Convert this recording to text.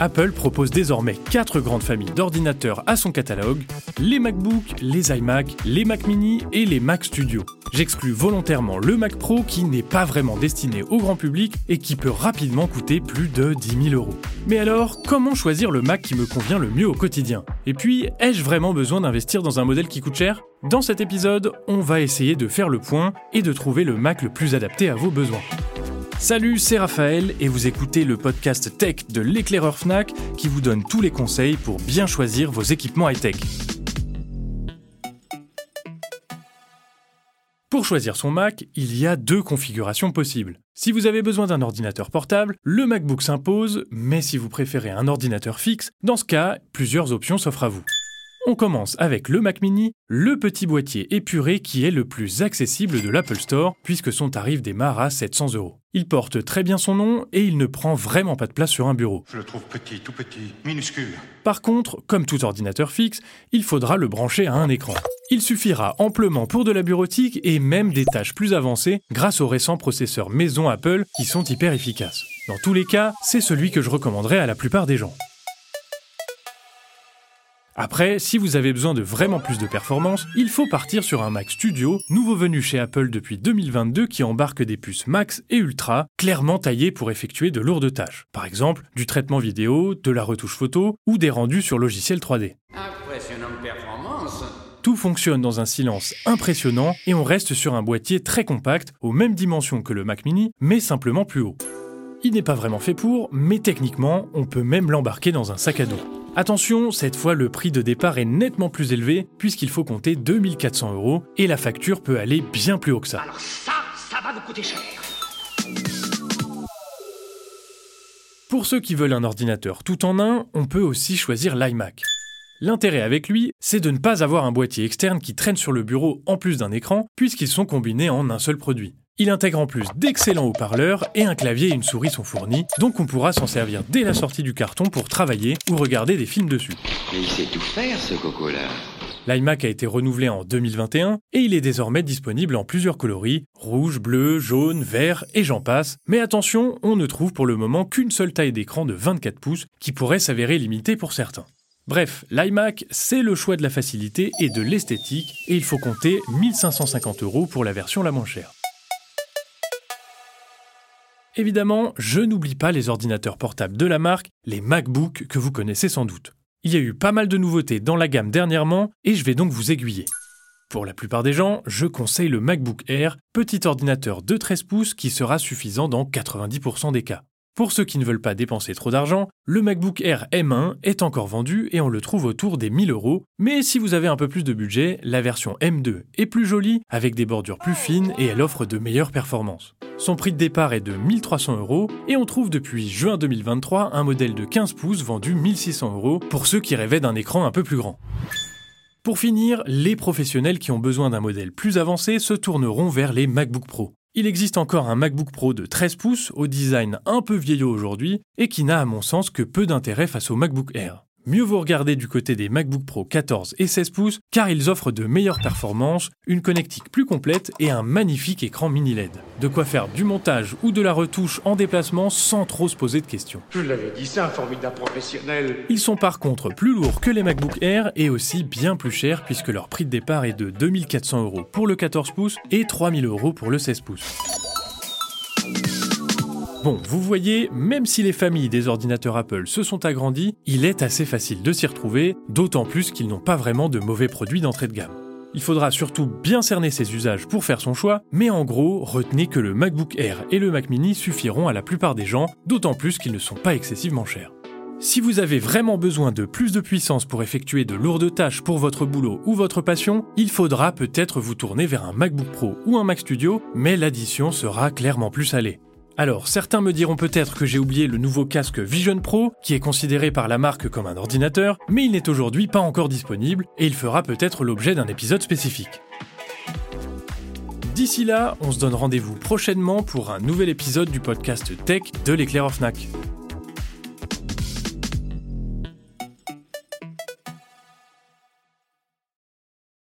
Apple propose désormais quatre grandes familles d'ordinateurs à son catalogue, les MacBook, les iMac, les Mac mini et les Mac Studio. J'exclus volontairement le Mac Pro qui n'est pas vraiment destiné au grand public et qui peut rapidement coûter plus de 10 000 euros. Mais alors, comment choisir le Mac qui me convient le mieux au quotidien? Et puis, ai-je vraiment besoin d'investir dans un modèle qui coûte cher? Dans cet épisode, on va essayer de faire le point et de trouver le Mac le plus adapté à vos besoins. Salut, c'est Raphaël et vous écoutez le podcast tech de l'éclaireur Fnac qui vous donne tous les conseils pour bien choisir vos équipements high-tech. Pour choisir son Mac, il y a deux configurations possibles. Si vous avez besoin d'un ordinateur portable, le MacBook s'impose, mais si vous préférez un ordinateur fixe, dans ce cas, plusieurs options s'offrent à vous. On commence avec le Mac mini, le petit boîtier épuré qui est le plus accessible de l'Apple Store puisque son tarif démarre à 700 euros. Il porte très bien son nom et il ne prend vraiment pas de place sur un bureau. Je le trouve petit, tout petit, minuscule. Par contre, comme tout ordinateur fixe, il faudra le brancher à un écran. Il suffira amplement pour de la bureautique et même des tâches plus avancées grâce aux récents processeurs maison Apple qui sont hyper efficaces. Dans tous les cas, c'est celui que je recommanderais à la plupart des gens. Après, si vous avez besoin de vraiment plus de performance, il faut partir sur un Mac Studio, nouveau venu chez Apple depuis 2022 qui embarque des puces Max et Ultra, clairement taillées pour effectuer de lourdes tâches. Par exemple, du traitement vidéo, de la retouche photo ou des rendus sur logiciel 3D. Impressionnante performance. Tout fonctionne dans un silence impressionnant et on reste sur un boîtier très compact, aux mêmes dimensions que le Mac mini, mais simplement plus haut. Il n'est pas vraiment fait pour, mais techniquement, on peut même l'embarquer dans un sac à dos. Attention, cette fois le prix de départ est nettement plus élevé puisqu'il faut compter 2400 euros et la facture peut aller bien plus haut que ça. Alors ça, ça va vous coûter cher. Pour ceux qui veulent un ordinateur tout en un, on peut aussi choisir l'iMac. L'intérêt avec lui, c'est de ne pas avoir un boîtier externe qui traîne sur le bureau en plus d'un écran, puisqu'ils sont combinés en un seul produit. Il intègre en plus d'excellents haut-parleurs et un clavier et une souris sont fournis, donc on pourra s'en servir dès la sortie du carton pour travailler ou regarder des films dessus. Mais il sait tout faire, ce coco-là. L'iMac a été renouvelé en 2021 et il est désormais disponible en plusieurs coloris, rouge, bleu, jaune, vert et j'en passe. Mais attention, on ne trouve pour le moment qu'une seule taille d'écran de 24 pouces qui pourrait s'avérer limitée pour certains. Bref, l'iMac, c'est le choix de la facilité et de l'esthétique et il faut compter 1550 euros pour la version la moins chère. Évidemment, je n'oublie pas les ordinateurs portables de la marque, les MacBook que vous connaissez sans doute. Il y a eu pas mal de nouveautés dans la gamme dernièrement et je vais donc vous aiguiller. Pour la plupart des gens, je conseille le MacBook Air, petit ordinateur de 13 pouces qui sera suffisant dans 90% des cas. Pour ceux qui ne veulent pas dépenser trop d'argent, le MacBook Air M1 est encore vendu et on le trouve autour des 1000 euros. Mais si vous avez un peu plus de budget, la version M2 est plus jolie, avec des bordures plus fines et elle offre de meilleures performances. Son prix de départ est de 1300 euros et on trouve depuis juin 2023 un modèle de 15 pouces vendu 1600 euros pour ceux qui rêvaient d'un écran un peu plus grand. Pour finir, les professionnels qui ont besoin d'un modèle plus avancé se tourneront vers les MacBook Pro. Il existe encore un MacBook Pro de 13 pouces au design un peu vieillot aujourd'hui et qui n'a à mon sens que peu d'intérêt face au MacBook Air. Mieux vous regarder du côté des MacBook Pro 14 et 16 pouces car ils offrent de meilleures performances, une connectique plus complète et un magnifique écran mini LED. De quoi faire du montage ou de la retouche en déplacement sans trop se poser de questions. Je l'avais dit, c'est un formidable professionnel. Ils sont par contre plus lourds que les MacBook Air et aussi bien plus chers puisque leur prix de départ est de 2400 euros pour le 14 pouces et 3000 euros pour le 16 pouces. Bon, vous voyez, même si les familles des ordinateurs Apple se sont agrandies, il est assez facile de s'y retrouver, d'autant plus qu'ils n'ont pas vraiment de mauvais produits d'entrée de gamme. Il faudra surtout bien cerner ses usages pour faire son choix, mais en gros, retenez que le MacBook Air et le Mac mini suffiront à la plupart des gens, d'autant plus qu'ils ne sont pas excessivement chers. Si vous avez vraiment besoin de plus de puissance pour effectuer de lourdes tâches pour votre boulot ou votre passion, il faudra peut-être vous tourner vers un MacBook Pro ou un Mac Studio, mais l'addition sera clairement plus salée. Alors, certains me diront peut-être que j'ai oublié le nouveau casque Vision Pro, qui est considéré par la marque comme un ordinateur, mais il n'est aujourd'hui pas encore disponible et il fera peut-être l'objet d'un épisode spécifique. D'ici là, on se donne rendez-vous prochainement pour un nouvel épisode du podcast Tech de l'éclair Fnac.